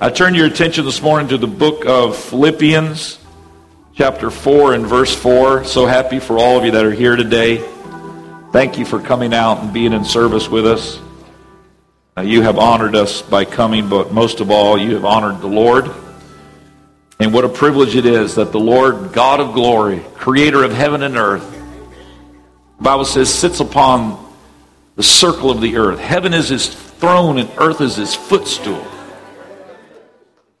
I turn your attention this morning to the book of Philippians, chapter 4 and verse 4. So happy for all of you that are here today. Thank you for coming out and being in service with us. Uh, you have honored us by coming, but most of all, you have honored the Lord. And what a privilege it is that the Lord, God of glory, creator of heaven and earth, the Bible says, sits upon the circle of the earth. Heaven is his throne and earth is his footstool.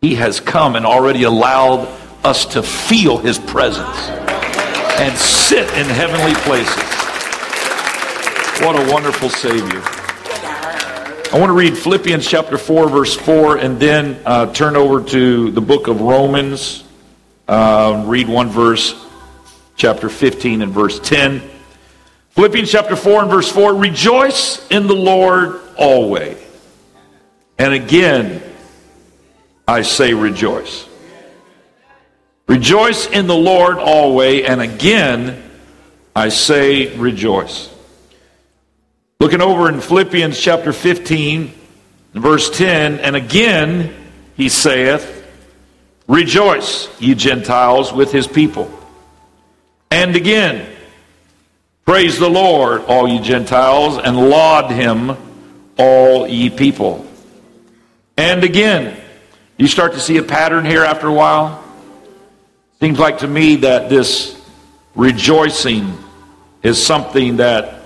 He has come and already allowed us to feel His presence and sit in heavenly places. What a wonderful Savior. I want to read Philippians chapter 4, verse 4, and then uh, turn over to the book of Romans. Uh, read one verse, chapter 15 and verse 10. Philippians chapter 4 and verse 4 Rejoice in the Lord always. And again, I say rejoice. Rejoice in the Lord always, and again I say rejoice. Looking over in Philippians chapter 15, verse 10, and again he saith, Rejoice, ye Gentiles, with his people. And again, praise the Lord, all ye Gentiles, and laud him, all ye people. And again, you start to see a pattern here after a while. Seems like to me that this rejoicing is something that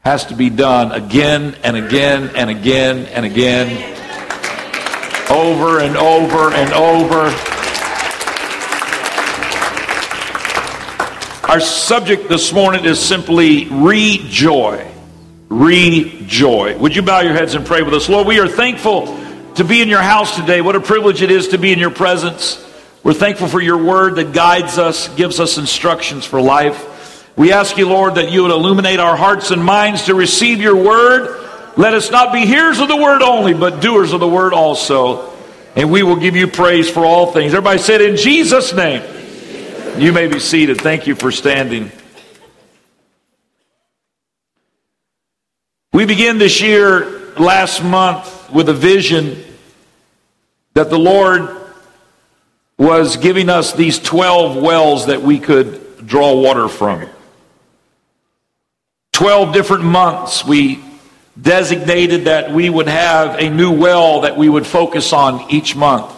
has to be done again and again and again and again, over and over and over. Our subject this morning is simply rejoy. Rejoy. Would you bow your heads and pray with us? Lord, we are thankful to be in your house today. What a privilege it is to be in your presence. We're thankful for your word that guides us, gives us instructions for life. We ask you, Lord, that you would illuminate our hearts and minds to receive your word. Let us not be hearers of the word only, but doers of the word also. And we will give you praise for all things. Everybody said, In Jesus' name. You may be seated. Thank you for standing. We begin this year last month with a vision that the Lord was giving us these 12 wells that we could draw water from. 12 different months we designated that we would have a new well that we would focus on each month.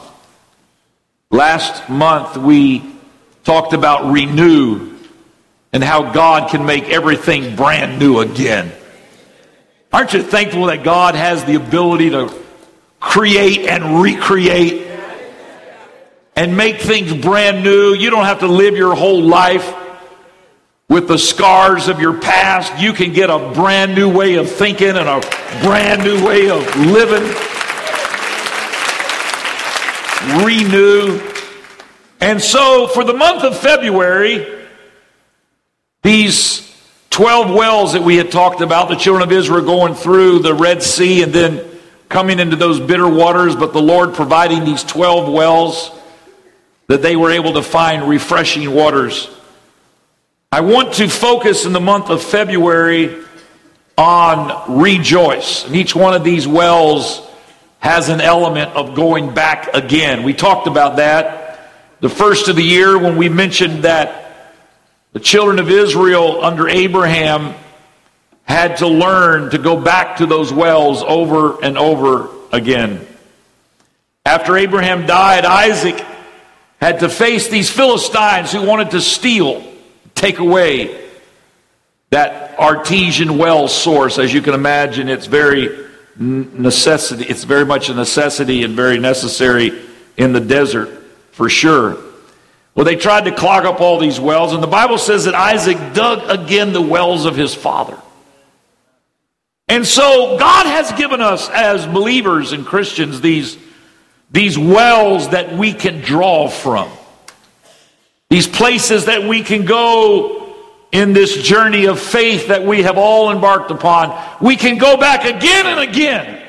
Last month we talked about renew and how God can make everything brand new again. Aren't you thankful that God has the ability to create and recreate and make things brand new? You don't have to live your whole life with the scars of your past. You can get a brand new way of thinking and a brand new way of living. Renew. And so for the month of February, these 12 wells that we had talked about, the children of Israel going through the Red Sea and then coming into those bitter waters, but the Lord providing these 12 wells that they were able to find refreshing waters. I want to focus in the month of February on rejoice. And each one of these wells has an element of going back again. We talked about that the first of the year when we mentioned that the children of Israel under Abraham had to learn to go back to those wells over and over again. After Abraham died, Isaac had to face these Philistines who wanted to steal, take away that artesian well source. As you can imagine, it's very necessity. It's very much a necessity and very necessary in the desert for sure. Well, they tried to clog up all these wells, and the Bible says that Isaac dug again the wells of his father. And so God has given us as believers and Christians these, these wells that we can draw from. These places that we can go in this journey of faith that we have all embarked upon. We can go back again and again.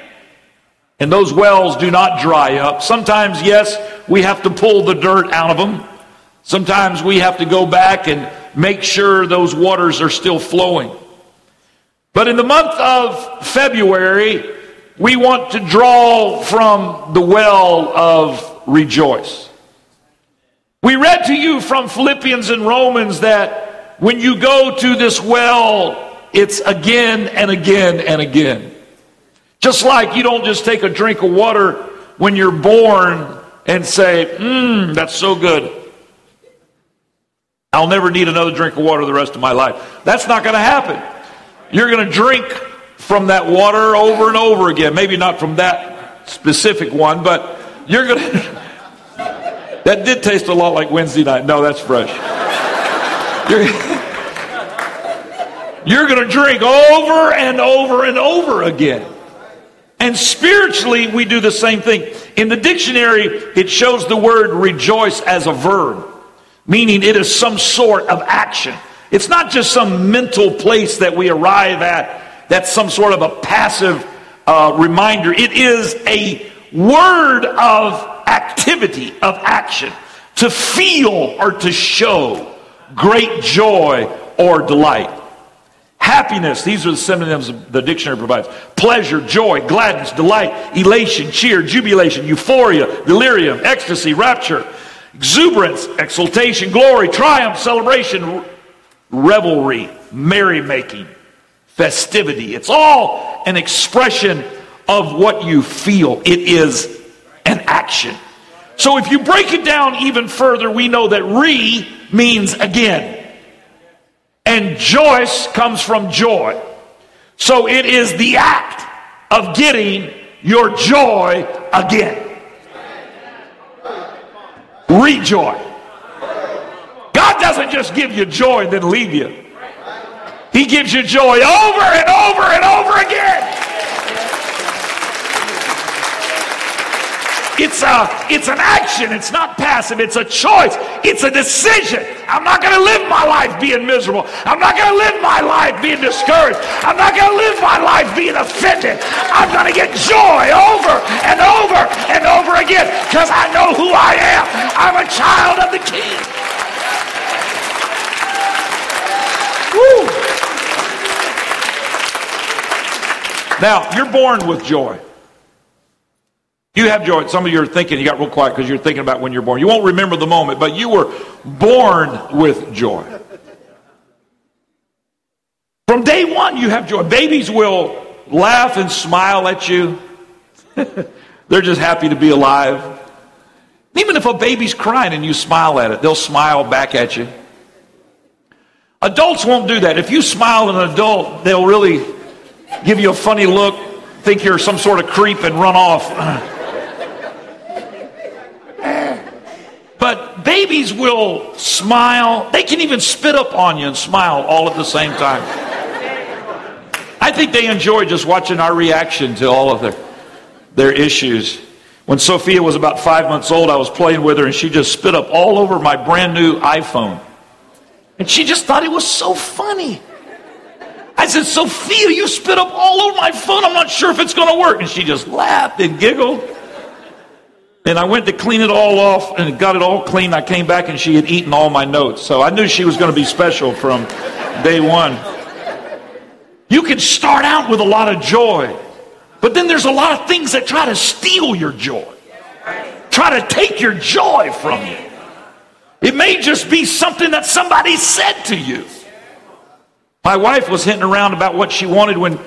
And those wells do not dry up. Sometimes, yes, we have to pull the dirt out of them. Sometimes we have to go back and make sure those waters are still flowing. But in the month of February, we want to draw from the well of rejoice. We read to you from Philippians and Romans that when you go to this well, it's again and again and again. Just like you don't just take a drink of water when you're born and say, mmm, that's so good. I'll never need another drink of water the rest of my life. That's not going to happen. You're going to drink from that water over and over again. Maybe not from that specific one, but you're going to. that did taste a lot like Wednesday night. No, that's fresh. You're, you're going to drink over and over and over again. And spiritually, we do the same thing. In the dictionary, it shows the word rejoice as a verb, meaning it is some sort of action. It's not just some mental place that we arrive at that's some sort of a passive uh, reminder. It is a word of activity, of action, to feel or to show great joy or delight. Happiness, these are the synonyms the dictionary provides. Pleasure, joy, gladness, delight, elation, cheer, jubilation, euphoria, delirium, ecstasy, rapture, exuberance, exultation, glory, triumph, celebration, revelry, merrymaking, festivity. It's all an expression of what you feel, it is an action. So if you break it down even further, we know that re means again. And Joyce comes from joy. So it is the act of getting your joy again. Rejoy. God doesn't just give you joy and then leave you. He gives you joy over and over and over again. It's a it's an action. It's not passive. It's a choice. It's a decision. I'm not going to live my life being miserable. I'm not going to live my life being discouraged. I'm not going to live my life being offended. I'm going to get joy over and over and over again because I know who I am. I'm a child of the King. Woo. Now, you're born with joy. You have joy. Some of you are thinking, you got real quiet because you're thinking about when you're born. You won't remember the moment, but you were born with joy. From day one, you have joy. Babies will laugh and smile at you. They're just happy to be alive. Even if a baby's crying and you smile at it, they'll smile back at you. Adults won't do that. If you smile at an adult, they'll really give you a funny look, think you're some sort of creep, and run off. But babies will smile. They can even spit up on you and smile all at the same time. I think they enjoy just watching our reaction to all of their, their issues. When Sophia was about five months old, I was playing with her and she just spit up all over my brand new iPhone. And she just thought it was so funny. I said, Sophia, you spit up all over my phone. I'm not sure if it's going to work. And she just laughed and giggled. And I went to clean it all off and got it all clean. I came back and she had eaten all my notes. So I knew she was going to be special from day one. You can start out with a lot of joy, but then there's a lot of things that try to steal your joy, try to take your joy from you. It may just be something that somebody said to you. My wife was hinting around about what she wanted when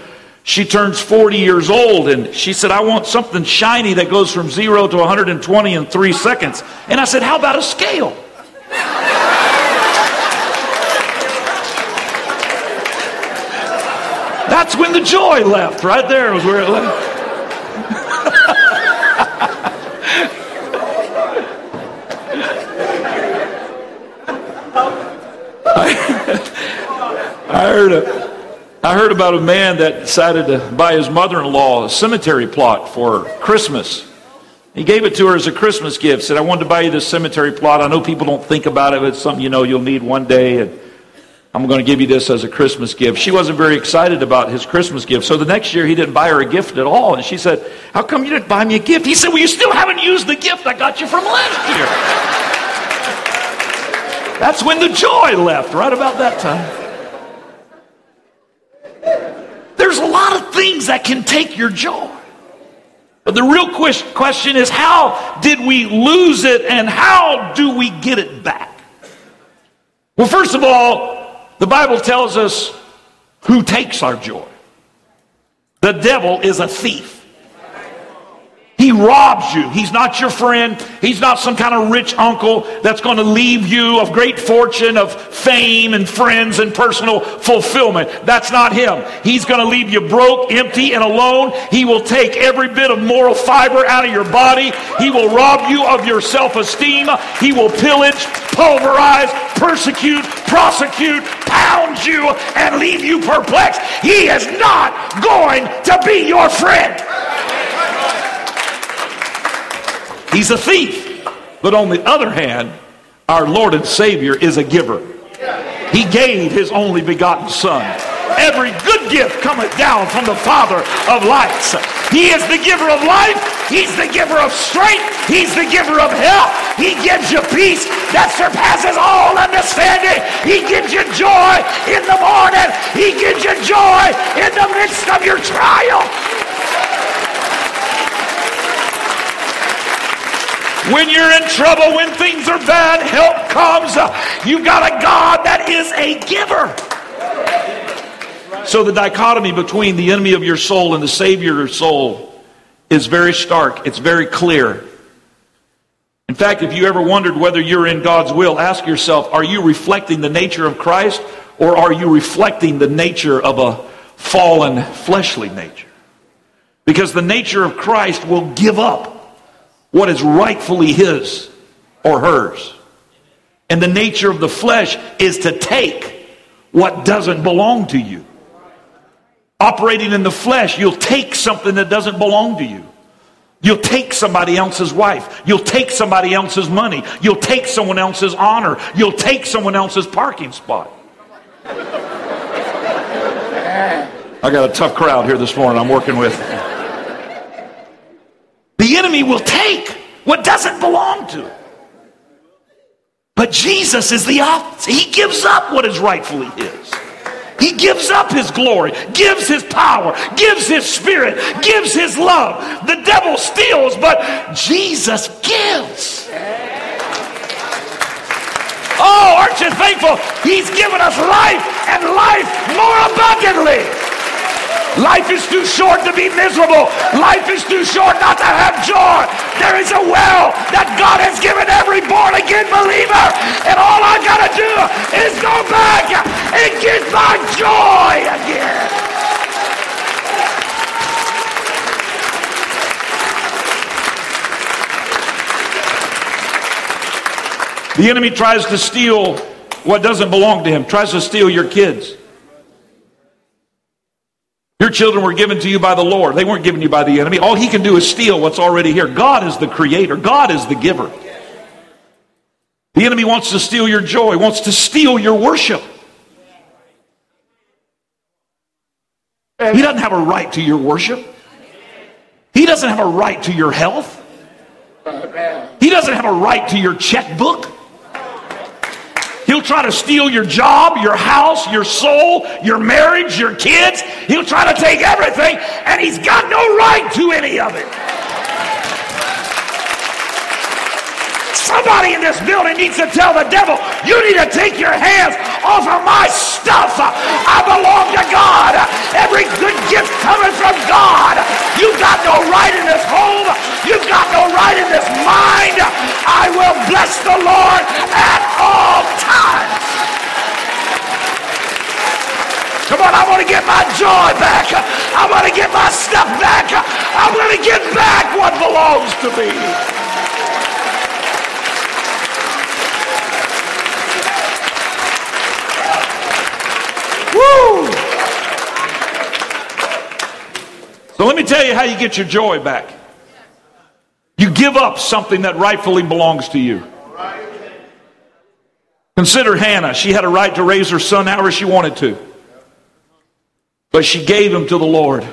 she turns 40 years old and she said, I want something shiny that goes from zero to 120 in three seconds. And I said, How about a scale? That's when the joy left. Right there was where it left. I heard it. I heard about a man that decided to buy his mother in law a cemetery plot for Christmas. He gave it to her as a Christmas gift. Said, I wanted to buy you this cemetery plot. I know people don't think about it, but it's something you know you'll need one day. And I'm going to give you this as a Christmas gift. She wasn't very excited about his Christmas gift. So the next year, he didn't buy her a gift at all. And she said, How come you didn't buy me a gift? He said, Well, you still haven't used the gift I got you from last year. That's when the joy left, right about that time. There's a lot of things that can take your joy. But the real question is how did we lose it and how do we get it back? Well, first of all, the Bible tells us who takes our joy. The devil is a thief. He robs you. He's not your friend. He's not some kind of rich uncle that's going to leave you of great fortune, of fame and friends and personal fulfillment. That's not him. He's going to leave you broke, empty, and alone. He will take every bit of moral fiber out of your body. He will rob you of your self esteem. He will pillage, pulverize, persecute, prosecute, pound you, and leave you perplexed. He is not going to be your friend. He's a thief. But on the other hand, our Lord and Savior is a giver. He gave his only begotten Son. Every good gift cometh down from the Father of lights. He is the giver of life. He's the giver of strength. He's the giver of health. He gives you peace that surpasses all understanding. He gives you joy in the morning. He gives you joy in the midst of your trial. When you're in trouble, when things are bad, help comes. You've got a God that is a giver. So the dichotomy between the enemy of your soul and the Savior of your soul is very stark. It's very clear. In fact, if you ever wondered whether you're in God's will, ask yourself are you reflecting the nature of Christ or are you reflecting the nature of a fallen fleshly nature? Because the nature of Christ will give up what is rightfully his or hers. And the nature of the flesh is to take what doesn't belong to you. Operating in the flesh, you'll take something that doesn't belong to you. You'll take somebody else's wife. You'll take somebody else's money. You'll take someone else's honor. You'll take someone else's parking spot. I got a tough crowd here this morning I'm working with. The enemy will take what doesn't belong to him. But Jesus is the opposite. He gives up what is rightfully his. He gives up his glory, gives his power, gives his spirit, gives his love. The devil steals, but Jesus gives. Oh, aren't you thankful? He's given us life and life more abundantly. Life is too short to be miserable. Life is too short not to have joy. There is a well that God has given every born again believer. And all I got to do is go back and get my joy again. The enemy tries to steal what doesn't belong to him, tries to steal your kids. Your children were given to you by the Lord. They weren't given you by the enemy. All he can do is steal what's already here. God is the creator, God is the giver. The enemy wants to steal your joy, wants to steal your worship. He doesn't have a right to your worship. He doesn't have a right to your health. He doesn't have a right to your checkbook. He'll try to steal your job, your house, your soul, your marriage, your kids. He'll try to take everything, and he's got no right to any of it. Somebody in this building needs to tell the devil, you need to take your hands off of my stuff. I belong to God. Every good gift coming from God. You've got no right in this home. You've got no right in this mind. I will bless the Lord at all times. Come on, I want to get my joy back. I want to get my stuff back. I want to get back what belongs to me. Woo! So let me tell you how you get your joy back. You give up something that rightfully belongs to you. Consider Hannah. She had a right to raise her son however she wanted to. But she gave him to the Lord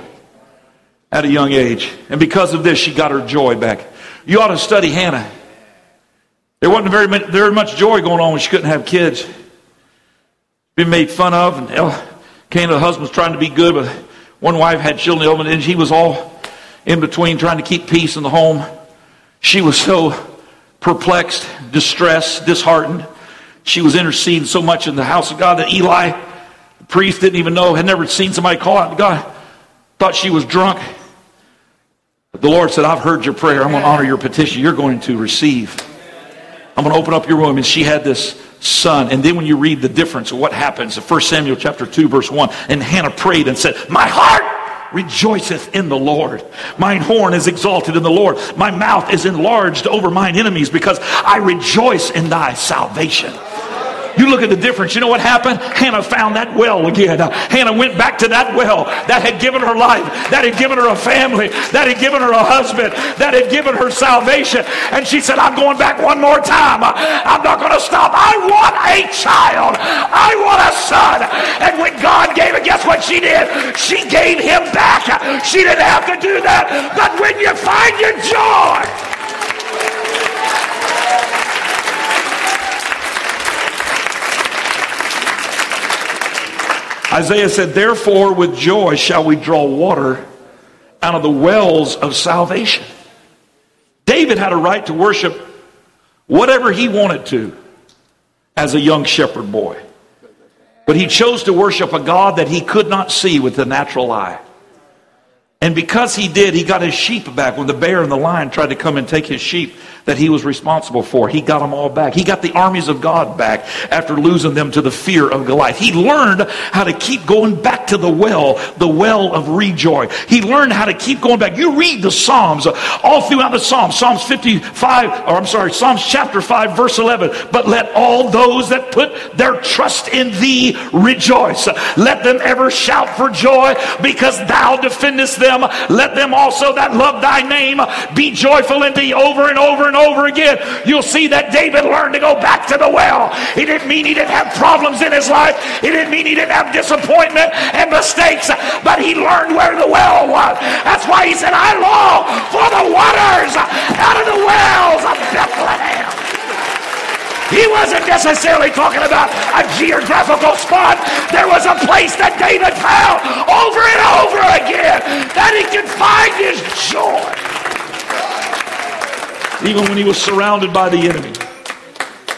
at a young age. And because of this, she got her joy back. You ought to study Hannah. There wasn't very, very much joy going on when she couldn't have kids been made fun of, and Elkanah the husband was trying to be good, but one wife had children, and he was all in between trying to keep peace in the home. She was so perplexed, distressed, disheartened. She was interceding so much in the house of God that Eli, the priest, didn't even know, had never seen somebody call out to God, thought she was drunk. But the Lord said, I've heard your prayer. I'm going to honor your petition. You're going to receive. I'm going to open up your womb. And she had this son. And then when you read the difference of what happens, in 1 Samuel chapter 2, verse 1, and Hannah prayed and said, My heart rejoiceth in the Lord. Mine horn is exalted in the Lord. My mouth is enlarged over mine enemies because I rejoice in thy salvation. You look at the difference. You know what happened? Hannah found that well again. Hannah went back to that well that had given her life, that had given her a family, that had given her a husband, that had given her salvation. And she said, I'm going back one more time. I'm not going to stop. I want a child. I want a son. And when God gave it, guess what she did? She gave him back. She didn't have to do that. But when you find your joy, Isaiah said, Therefore, with joy shall we draw water out of the wells of salvation. David had a right to worship whatever he wanted to as a young shepherd boy. But he chose to worship a God that he could not see with the natural eye. And because he did, he got his sheep back when the bear and the lion tried to come and take his sheep that he was responsible for. He got them all back. He got the armies of God back after losing them to the fear of Goliath. He learned how to keep going back to the well, the well of rejoy. He learned how to keep going back. You read the Psalms all throughout the Psalms, Psalms 55, or I'm sorry, Psalms chapter 5, verse 11. But let all those that put their trust in thee rejoice. Let them ever shout for joy because thou defendest them. Let them also that love thy name be joyful in thee over and over and over again, you'll see that David learned to go back to the well. He didn't mean he didn't have problems in his life. He didn't mean he didn't have disappointment and mistakes, but he learned where the well was. That's why he said, I long for the waters out of the wells of Bethlehem. He wasn't necessarily talking about a geographical spot. There was a place that David found over and over again that he could find his joy even when he was surrounded by the enemy.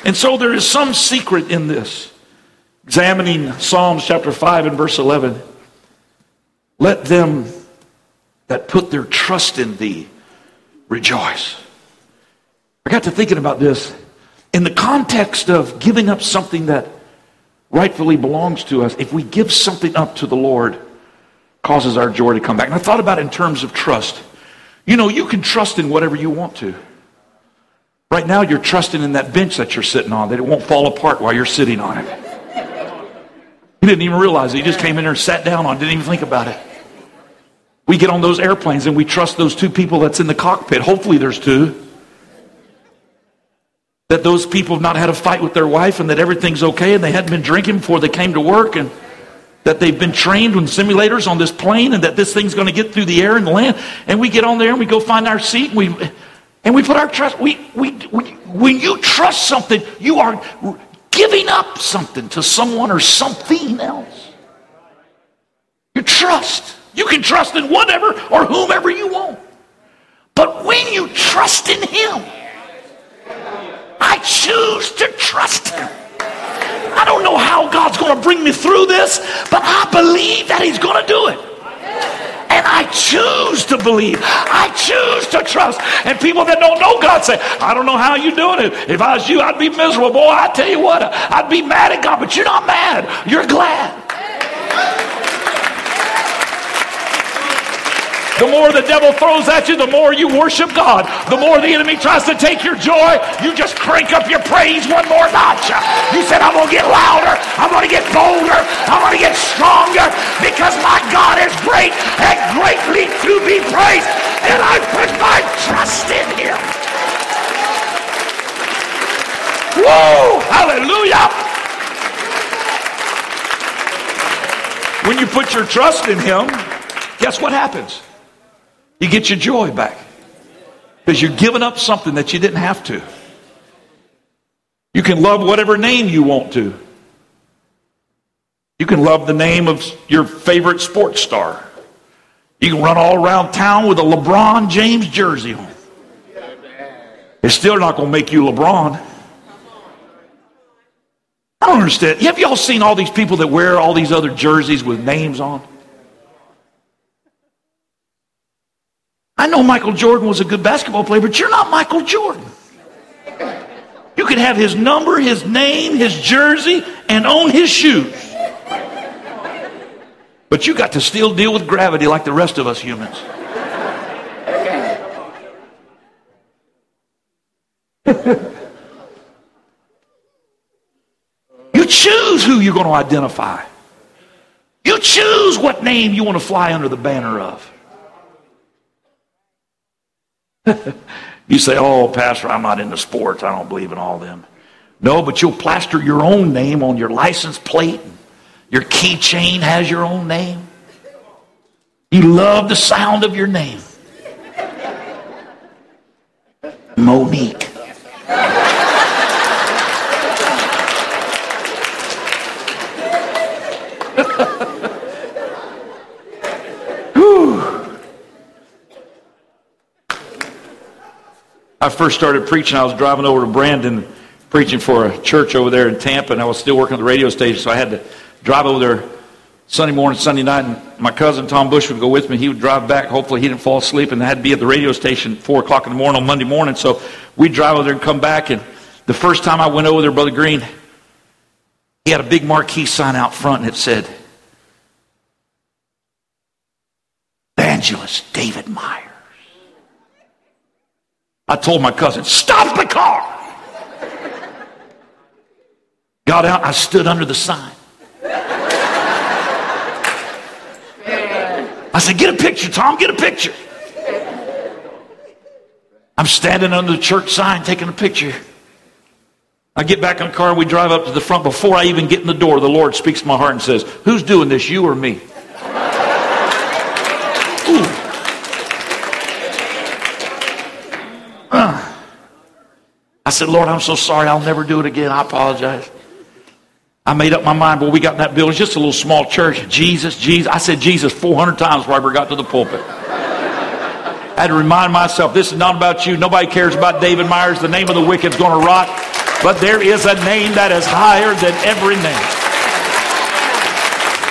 And so there is some secret in this. Examining Psalms chapter 5 and verse 11. Let them that put their trust in thee rejoice. I got to thinking about this in the context of giving up something that rightfully belongs to us. If we give something up to the Lord, causes our joy to come back. And I thought about it in terms of trust. You know, you can trust in whatever you want to. Right now, you're trusting in that bench that you're sitting on, that it won't fall apart while you're sitting on it. You didn't even realize it. You just came in there and sat down on it, didn't even think about it. We get on those airplanes and we trust those two people that's in the cockpit. Hopefully, there's two. That those people have not had a fight with their wife and that everything's okay and they hadn't been drinking before they came to work and that they've been trained with simulators on this plane and that this thing's going to get through the air and land. And we get on there and we go find our seat and we and we put our trust, we, we, we, when you trust something, you are giving up something to someone or something else. You trust. You can trust in whatever or whomever you want. But when you trust in Him, I choose to trust Him. I don't know how God's going to bring me through this, but I believe that He's going to do it. And I choose to believe. I choose to trust. And people that don't know God say, I don't know how you're doing it. If I was you, I'd be miserable. Boy, I tell you what, I'd be mad at God, but you're not mad. You're glad. The more the devil throws at you, the more you worship God. The more the enemy tries to take your joy, you just crank up your praise one more notch. You said, I'm going to get louder. I'm going to get bolder. I'm going to get stronger because my God is great and greatly to be praised. And I put my trust in him. Whoa! Hallelujah! When you put your trust in him, guess what happens? You get your joy back because you're giving up something that you didn't have to. You can love whatever name you want to. You can love the name of your favorite sports star. You can run all around town with a LeBron James jersey on. It's still not going to make you LeBron. I don't understand. Have y'all seen all these people that wear all these other jerseys with names on? I know Michael Jordan was a good basketball player, but you're not Michael Jordan. You could have his number, his name, his jersey, and own his shoes. But you got to still deal with gravity like the rest of us humans. you choose who you're going to identify. You choose what name you want to fly under the banner of. you say, Oh, Pastor, I'm not into sports. I don't believe in all them. No, but you'll plaster your own name on your license plate. Your keychain has your own name. You love the sound of your name. Monique. I first started preaching, I was driving over to Brandon preaching for a church over there in Tampa, and I was still working at the radio station, so I had to drive over there Sunday morning, Sunday night, and my cousin Tom Bush would go with me. He would drive back. Hopefully, he didn't fall asleep, and I had to be at the radio station at 4 o'clock in the morning on Monday morning. So we'd drive over there and come back. And the first time I went over there, Brother Green, he had a big marquee sign out front, and it said, Evangelist David Myers. I told my cousin, stop the car. Got out, I stood under the sign. I said, get a picture, Tom, get a picture. I'm standing under the church sign taking a picture. I get back in the car we drive up to the front. Before I even get in the door, the Lord speaks to my heart and says, Who's doing this, you or me? I said, Lord, I'm so sorry. I'll never do it again. I apologize. I made up my mind. Well, we got in that building, just a little small church. Jesus, Jesus. I said Jesus 400 times before I ever got to the pulpit. I had to remind myself, this is not about you. Nobody cares about David Myers. The name of the wicked is going to rot. But there is a name that is higher than every name.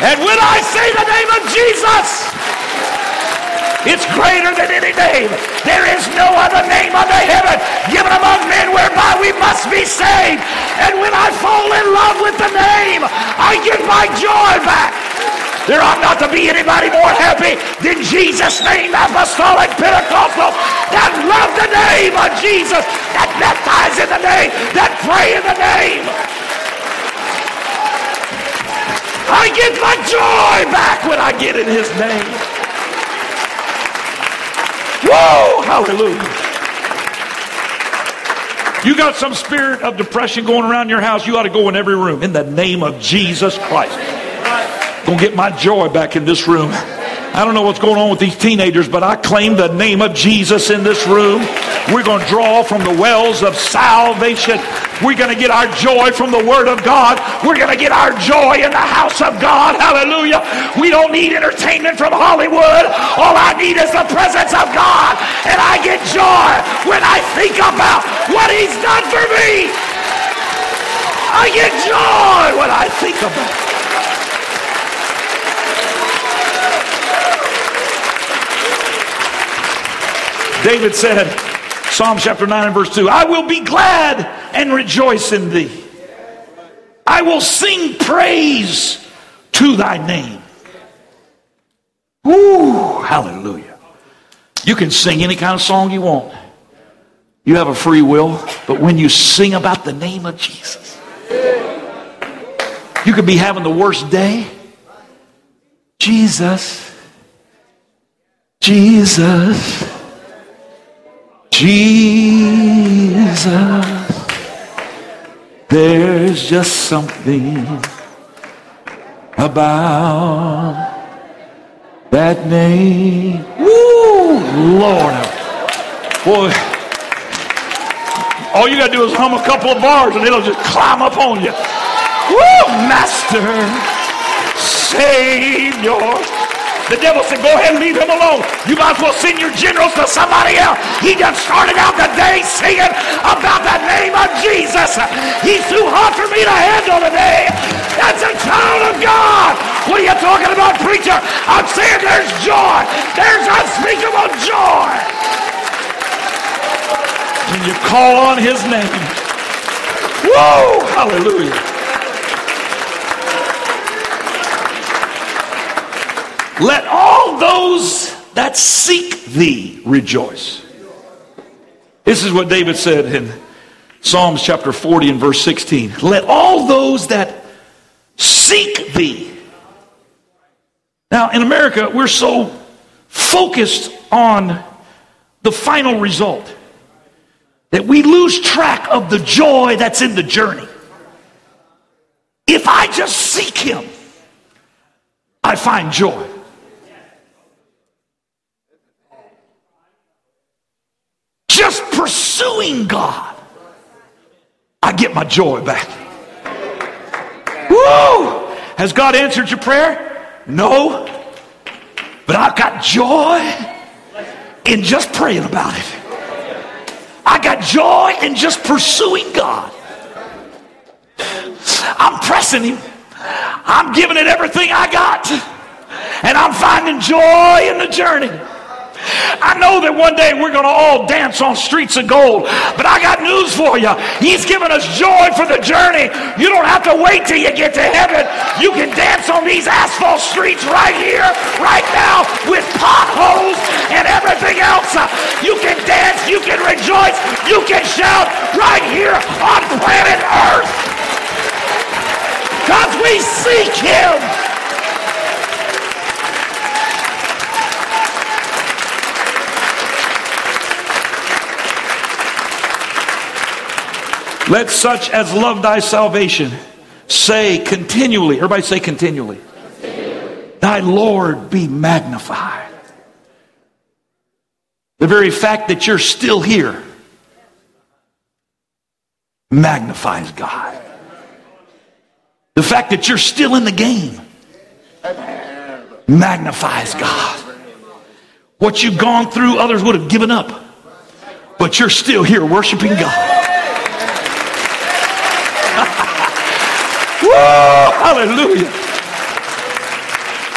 And when I say the name of Jesus, it's greater than any name. There is no other name under heaven given among men whereby we must be saved. And when I fall in love with the name, I get my joy back. There ought not to be anybody more happy than Jesus' name, apostolic, Pentecostal, that love the name of Jesus, that baptize in the name, that pray in the name. I get my joy back when I get in his name. Whoa! Hallelujah. You got some spirit of depression going around your house, you ought to go in every room in the name of Jesus Christ. Gonna get my joy back in this room. I don't know what's going on with these teenagers, but I claim the name of Jesus in this room. We're going to draw from the wells of salvation. We're going to get our joy from the Word of God. We're going to get our joy in the house of God. Hallelujah. We don't need entertainment from Hollywood. All I need is the presence of God. And I get joy when I think about what He's done for me. I get joy when I think about it. David said, Psalm chapter 9 and verse 2 I will be glad and rejoice in thee. I will sing praise to thy name. Ooh, hallelujah. You can sing any kind of song you want. You have a free will, but when you sing about the name of Jesus, you could be having the worst day. Jesus, Jesus. Jesus, there's just something about that name. Woo, Lord. Boy, all you got to do is hum a couple of bars and it'll just climb up on you. Woo, Master, Savior, The devil said, Go ahead and leave him alone. You might as well send your generals to somebody else. He just started out the day singing about the name of Jesus. He's too hot for me to handle today. That's a child of God. What are you talking about, preacher? I'm saying there's joy. There's unspeakable joy. When you call on his name. Whoa! Hallelujah. Let all those that seek thee rejoice. This is what David said in Psalms chapter 40 and verse 16. Let all those that seek thee. Now, in America, we're so focused on the final result that we lose track of the joy that's in the journey. If I just seek him, I find joy. Just pursuing God, I get my joy back. Woo! Has God answered your prayer? No. But I've got joy in just praying about it. I got joy in just pursuing God. I'm pressing Him. I'm giving it everything I got. And I'm finding joy in the journey. I know that one day we're going to all dance on streets of gold, but I got news for you. He's given us joy for the journey. You don't have to wait till you get to heaven. You can dance on these asphalt streets right here, right now, with potholes and everything else. You can dance, you can rejoice, you can shout right here on planet Earth. Because we seek Him. Let such as love thy salvation say continually, everybody say continually, continually. thy Lord be magnified. The very fact that you're still here magnifies God. The fact that you're still in the game magnifies God. What you've gone through, others would have given up. But you're still here worshiping God. Uh, Hallelujah.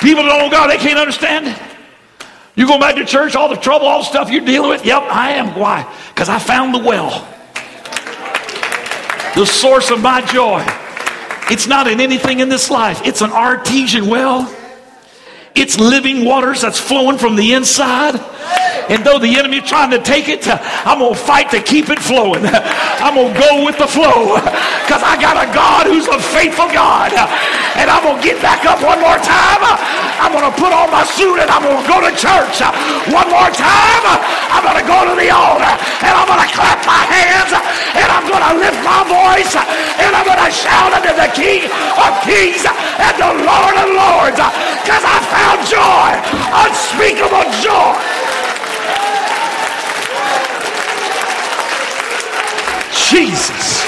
People don't know God, they can't understand it. You go back to church, all the trouble, all the stuff you're dealing with. Yep, I am. Why? Because I found the well. The source of my joy. It's not in anything in this life. It's an artesian well. It's living waters that's flowing from the inside. And though the enemy trying to take it, I'm going to fight to keep it flowing. I'm going to go with the flow because I got a God who's a faithful God. And I'm going to get back up one more time. I'm going to put on my suit and I'm going to go to church. One more time. I'm going to go to the altar and I'm going to clap my hands and I'm going to lift my voice and to the King of Kings and the Lord of Lords because I found joy, unspeakable joy. Jesus.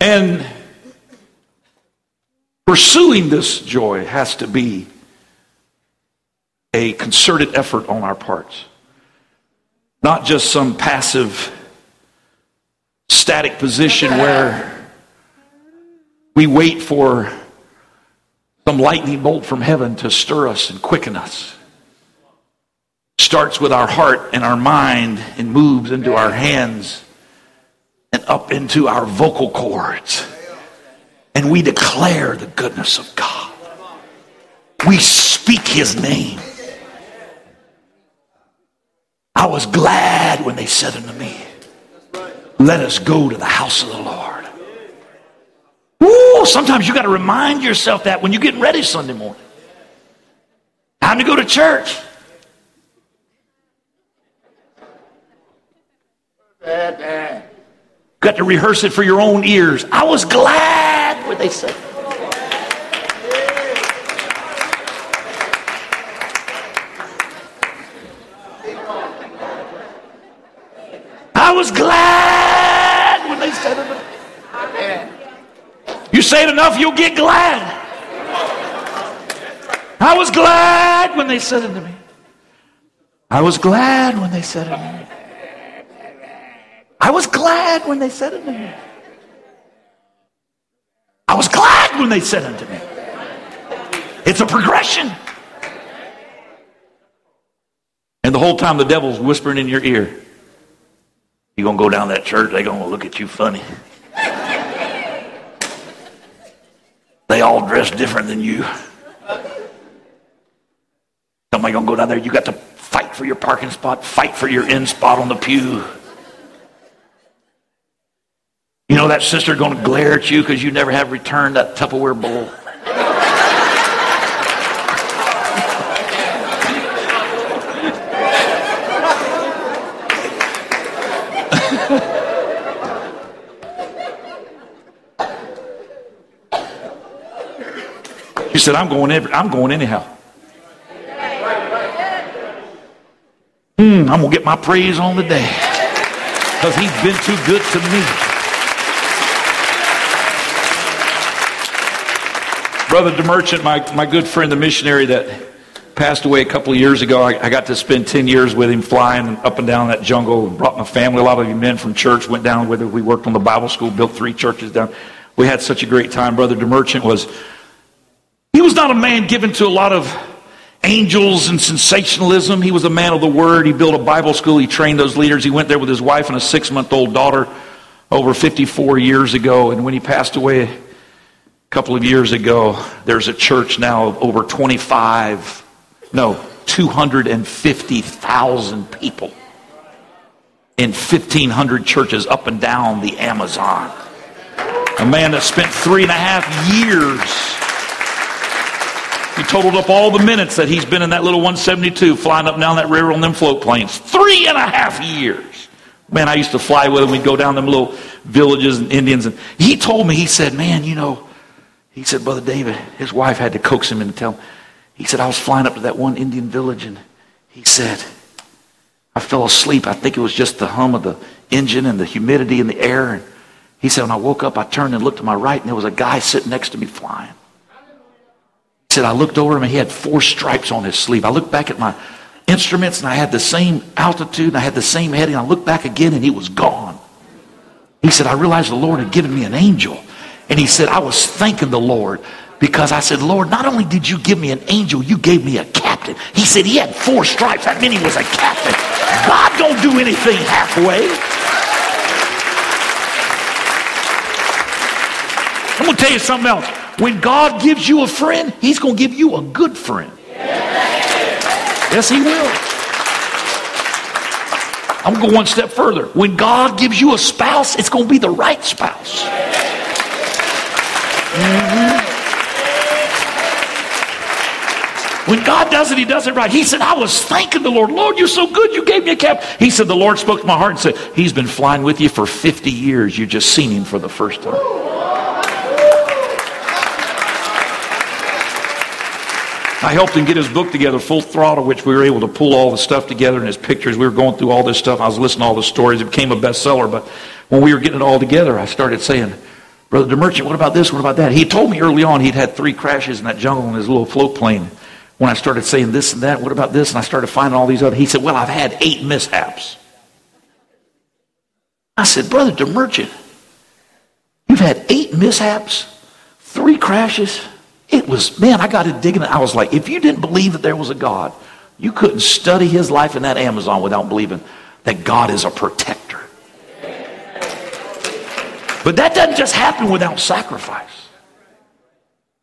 And pursuing this joy has to be a concerted effort on our parts, not just some passive, static position where we wait for some lightning bolt from heaven to stir us and quicken us starts with our heart and our mind and moves into our hands and up into our vocal cords. And we declare the goodness of God. We speak his name. I was glad when they said unto me, Let us go to the house of the Lord. Ooh, sometimes you got to remind yourself that when you're getting ready Sunday morning. Time to go to church. Got to rehearse it for your own ears. I was glad when they said. I was glad when they said it. You say it enough, you'll get glad. I was glad when they said it to me. I was glad when they said it to me. I was glad when they said it to me. I was glad when they said it to me. It's a progression. And the whole time the devil's whispering in your ear, you're going to go down that church, they're going to look at you funny. They all dress different than you. Somebody to go down there, you got to fight for your parking spot, fight for your end spot on the pew. You know that sister to glare at you because you never have returned that Tupperware bowl. She said, "I'm going. Every, I'm going anyhow." Hmm, I'm gonna get my praise on the day because he's been too good to me. Brother DeMerchant, my, my good friend, the missionary that passed away a couple of years ago, I, I, got to spend 10 years with him flying up and down that jungle. and Brought my family, a lot of you men from church went down with him. We worked on the Bible school, built three churches down. We had such a great time. Brother DeMerchant was, he was not a man given to a lot of angels and sensationalism. He was a man of the word. He built a Bible school. He trained those leaders. He went there with his wife and a six month old daughter over 54 years ago. And when he passed away, a couple of years ago, there's a church now of over 25, no, 250,000 people in 1,500 churches up and down the Amazon. A man that spent three and a half years. He totaled up all the minutes that he's been in that little 172 flying up and down that river on them float planes. Three and a half years. Man, I used to fly with him. We'd go down them little villages and Indians. And he told me, he said, man, you know, he said, Brother David, his wife had to coax him and tell him. He said, I was flying up to that one Indian village and he said, I fell asleep. I think it was just the hum of the engine and the humidity in the air. And he said, when I woke up, I turned and looked to my right and there was a guy sitting next to me flying. He said, I looked over him and he had four stripes on his sleeve. I looked back at my instruments and I had the same altitude and I had the same heading. I looked back again and he was gone. He said, I realized the Lord had given me an angel. And he said, I was thanking the Lord because I said, Lord, not only did you give me an angel, you gave me a captain. He said he had four stripes. That meant he was a captain. God don't do anything halfway. I'm going to tell you something else. When God gives you a friend, he's going to give you a good friend. Yes, he will. I'm going to go one step further. When God gives you a spouse, it's going to be the right spouse. Mm-hmm. When God does it, He does it right. He said, I was thanking the Lord. Lord, you're so good. You gave me a cap. He said, The Lord spoke to my heart and said, He's been flying with you for 50 years. You just seen Him for the first time. I helped him get his book together, Full Throttle, which we were able to pull all the stuff together and his pictures. We were going through all this stuff. I was listening to all the stories. It became a bestseller. But when we were getting it all together, I started saying, Brother DeMerchant, what about this? What about that? He told me early on he'd had three crashes in that jungle in his little float plane. When I started saying this and that, what about this? And I started finding all these other, he said, Well, I've had eight mishaps. I said, Brother DeMerchant, you've had eight mishaps, three crashes. It was, man, I got to digging it. I was like, if you didn't believe that there was a God, you couldn't study his life in that Amazon without believing that God is a protector. But that doesn't just happen without sacrifice.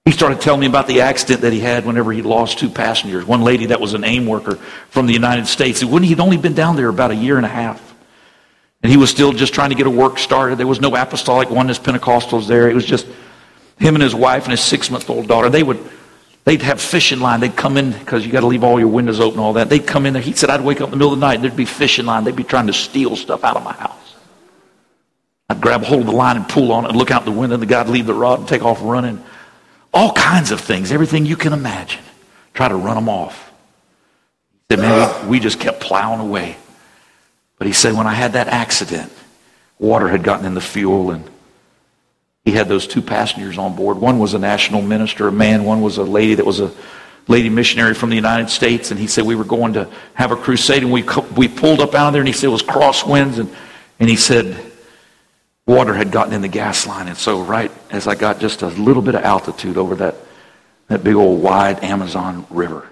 He started telling me about the accident that he had whenever he lost two passengers. One lady that was an AIM worker from the United States. He'd only been down there about a year and a half. And he was still just trying to get a work started. There was no apostolic oneness Pentecostals there. It was just him and his wife and his six month old daughter. They would they'd have fishing line. They'd come in because you got to leave all your windows open all that. They'd come in there. He said I'd wake up in the middle of the night and there'd be fishing line. They'd be trying to steal stuff out of my house. I'd grab hold of the line and pull on it and look out the window, and the guy'd leave the rod and take off running. All kinds of things, everything you can imagine. Try to run them off. He said, man, we just kept plowing away. But he said, when I had that accident, water had gotten in the fuel, and he had those two passengers on board. One was a national minister, a man. One was a lady that was a lady missionary from the United States. And he said we were going to have a crusade, and we we pulled up out of there, and he said it was crosswinds, and and he said water had gotten in the gas line, and so right as I got just a little bit of altitude over that that big old wide Amazon River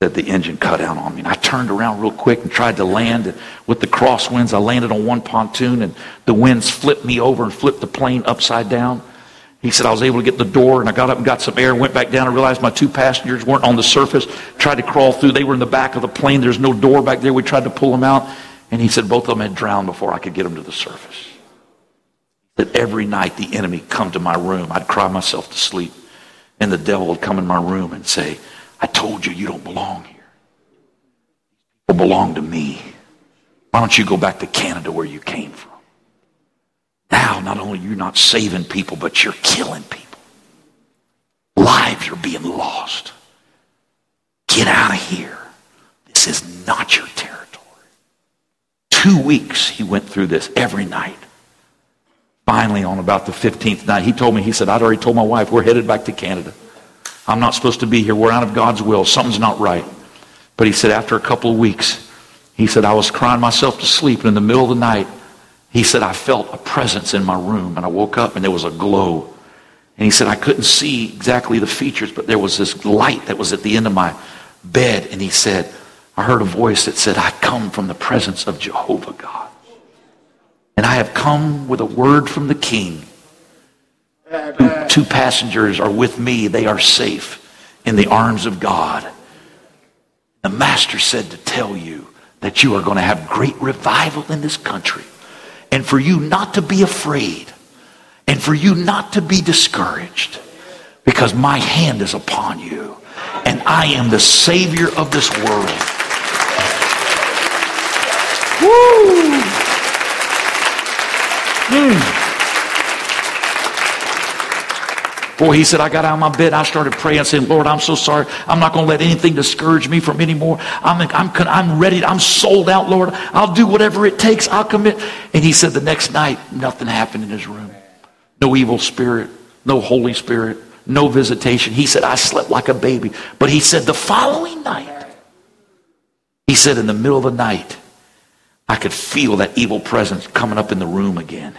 that the engine cut out on me. And I turned around real quick and tried to land. And with the crosswinds, I landed on one pontoon and the winds flipped me over and flipped the plane upside down. He said I was able to get the door and I got up and got some air, went back down and realized my two passengers weren't on the surface. Tried to crawl through. They were in the back of the plane. There's no door back there. We tried to pull them out. And he said both of them had drowned before I could get them to the surface. That every night the enemy come to my room. I'd cry myself to sleep. And the devil would come in my room and say, I told you you don't belong here. You belong to me. Why don't you go back to Canada where you came from? Now, not only you're not saving people, but you're killing people. Lives are being lost. Get out of here. This is not your territory. Two weeks he went through this every night. Finally, on about the 15th night, he told me, he said, I'd already told my wife, we're headed back to Canada. I'm not supposed to be here. We're out of God's will. Something's not right. But he said, after a couple of weeks, he said, I was crying myself to sleep, and in the middle of the night, he said, I felt a presence in my room, and I woke up, and there was a glow. And he said, I couldn't see exactly the features, but there was this light that was at the end of my bed. And he said, I heard a voice that said, I come from the presence of Jehovah God. And I have come with a word from the king Two passengers are with me. They are safe in the arms of God. The master said to tell you that you are going to have great revival in this country and for you not to be afraid and for you not to be discouraged because my hand is upon you and I am the Savior of this world. Woo! Mm. Boy, he said, I got out of my bed. I started praying, saying, Lord, I'm so sorry. I'm not going to let anything discourage me from anymore. I'm, I'm, I'm ready. I'm sold out, Lord. I'll do whatever it takes. I'll commit. And he said the next night, nothing happened in his room. No evil spirit, no Holy Spirit, no visitation. He said, I slept like a baby. But he said, the following night, he said, in the middle of the night, I could feel that evil presence coming up in the room again.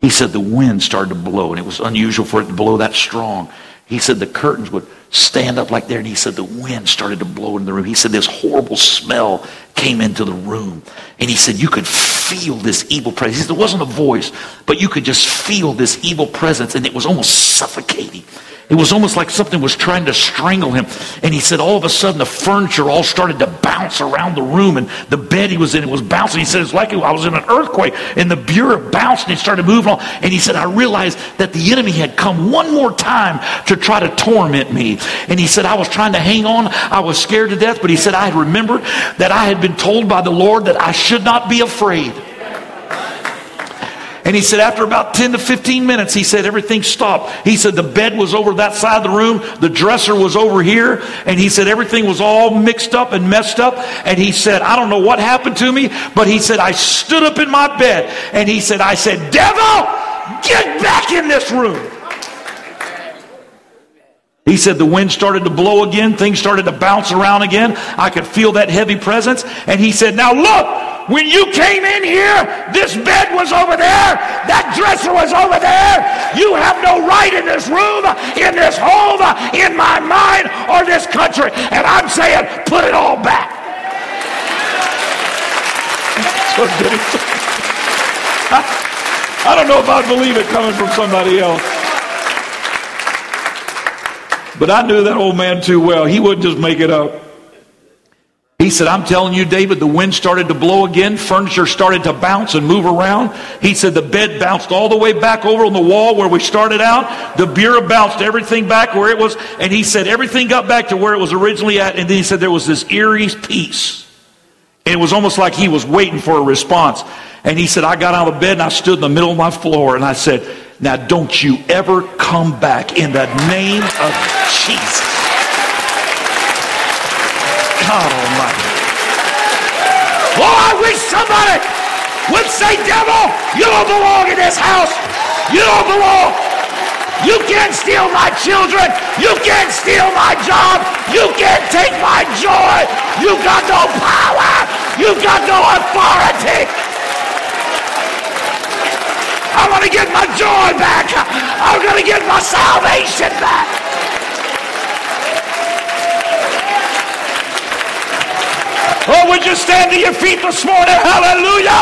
He said the wind started to blow, and it was unusual for it to blow that strong. He said the curtains would stand up like there, and he said the wind started to blow in the room. He said this horrible smell came into the room, and he said you could feel this evil presence. He said, it wasn't a voice, but you could just feel this evil presence, and it was almost suffocating. It was almost like something was trying to strangle him. And he said all of a sudden the furniture all started to bounce around the room and the bed he was in it was bouncing. He said it's like I was in an earthquake and the bureau bounced and it started moving on. And he said I realized that the enemy had come one more time to try to torment me. And he said I was trying to hang on. I was scared to death. But he said I had remembered that I had been told by the Lord that I should not be afraid. And he said, after about 10 to 15 minutes, he said, everything stopped. He said, the bed was over that side of the room, the dresser was over here, and he said, everything was all mixed up and messed up. And he said, I don't know what happened to me, but he said, I stood up in my bed, and he said, I said, Devil, get back in this room. He said the wind started to blow again, things started to bounce around again. I could feel that heavy presence. And he said, Now look, when you came in here, this bed was over there, that dresser was over there. You have no right in this room, in this home, in my mind, or this country. And I'm saying, put it all back. I don't know if I'd believe it coming from somebody else. But I knew that old man too well. He wouldn't just make it up. He said, I'm telling you, David, the wind started to blow again. Furniture started to bounce and move around. He said the bed bounced all the way back over on the wall where we started out. The bureau bounced everything back where it was. And he said everything got back to where it was originally at. And then he said there was this eerie peace. And it was almost like he was waiting for a response. And he said, I got out of bed and I stood in the middle of my floor and I said, Now don't you ever come back in the name of Jesus. God Almighty. Oh, I wish somebody would say, devil, you don't belong in this house. You don't belong. You can't steal my children. You can't steal my job. You can't take my joy. You got no power. You got no authority. I'm going to get my joy back. I'm going to get my salvation back. Oh, would you stand to your feet this morning? Hallelujah.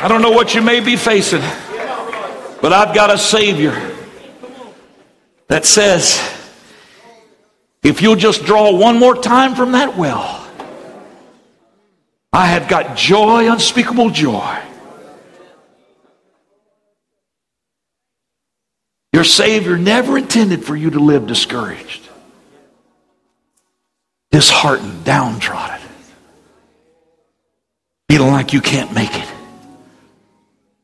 I don't know what you may be facing, but I've got a Savior that says, if you'll just draw one more time from that well, I have got joy, unspeakable joy. Your Savior never intended for you to live discouraged disheartened, downtrodden, feeling like you can't make it.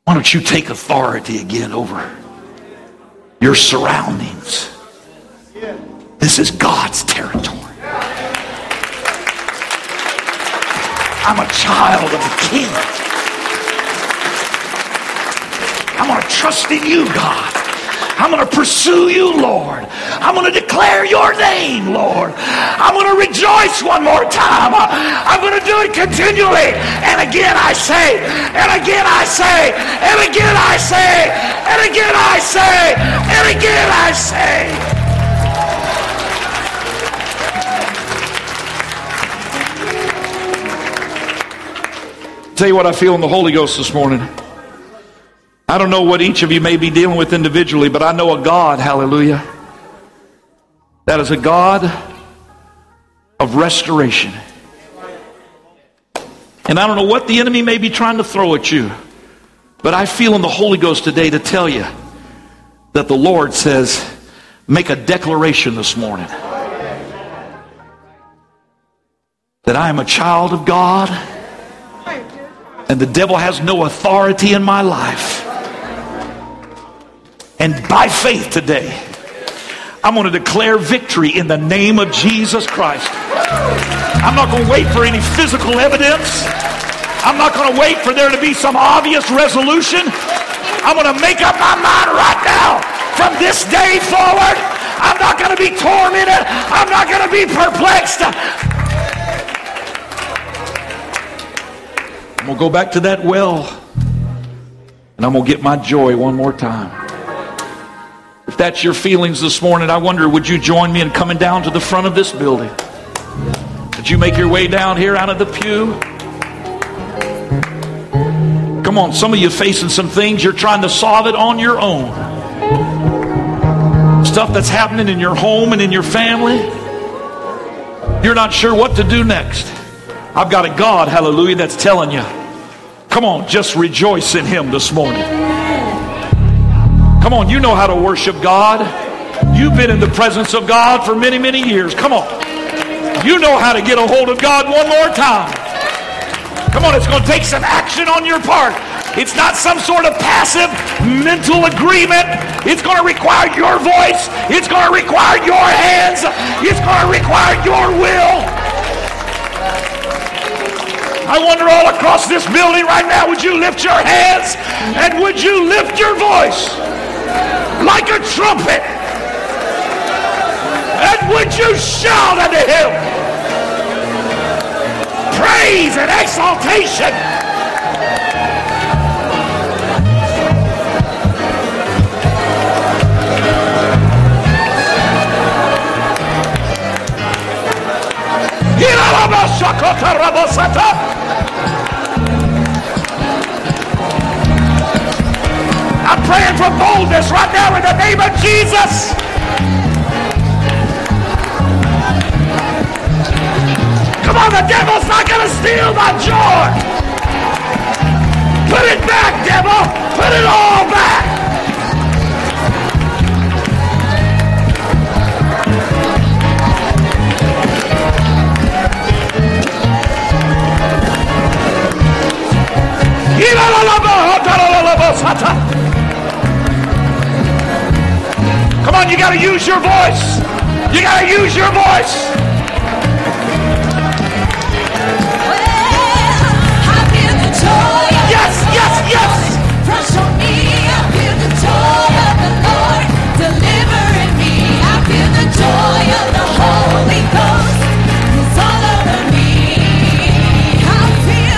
Why don't you take authority again over your surroundings? This is God's territory. I'm a child of the King. I'm going to trust in you, God. I'm going to pursue you, Lord. I'm going to declare your name, Lord. I'm going to rejoice one more time. I'm going to do it continually. And again I say, and again I say, and again I say, and again I say, and again I say. Tell you what I feel in the Holy Ghost this morning. I don't know what each of you may be dealing with individually, but I know a God, hallelujah, that is a God of restoration. And I don't know what the enemy may be trying to throw at you, but I feel in the Holy Ghost today to tell you that the Lord says, make a declaration this morning that I am a child of God and the devil has no authority in my life. And by faith today, I'm going to declare victory in the name of Jesus Christ. I'm not going to wait for any physical evidence. I'm not going to wait for there to be some obvious resolution. I'm going to make up my mind right now. From this day forward, I'm not going to be tormented. I'm not going to be perplexed. I'm going to go back to that well and I'm going to get my joy one more time. If that's your feelings this morning, I wonder, would you join me in coming down to the front of this building? Would you make your way down here out of the pew? Come on, some of you facing some things, you're trying to solve it on your own. Stuff that's happening in your home and in your family. You're not sure what to do next. I've got a God, hallelujah, that's telling you, come on, just rejoice in Him this morning. Come on, you know how to worship God. You've been in the presence of God for many, many years. Come on. You know how to get a hold of God one more time. Come on, it's going to take some action on your part. It's not some sort of passive mental agreement. It's going to require your voice. It's going to require your hands. It's going to require your will. I wonder all across this building right now, would you lift your hands and would you lift your voice? like a trumpet. And would you shout unto him praise and exaltation? Praying for boldness right now in the name of Jesus. Come on, the devil's not going to steal my joy. Put it back, devil. Put it all back. Come on, you got to use your voice. You got to use your voice.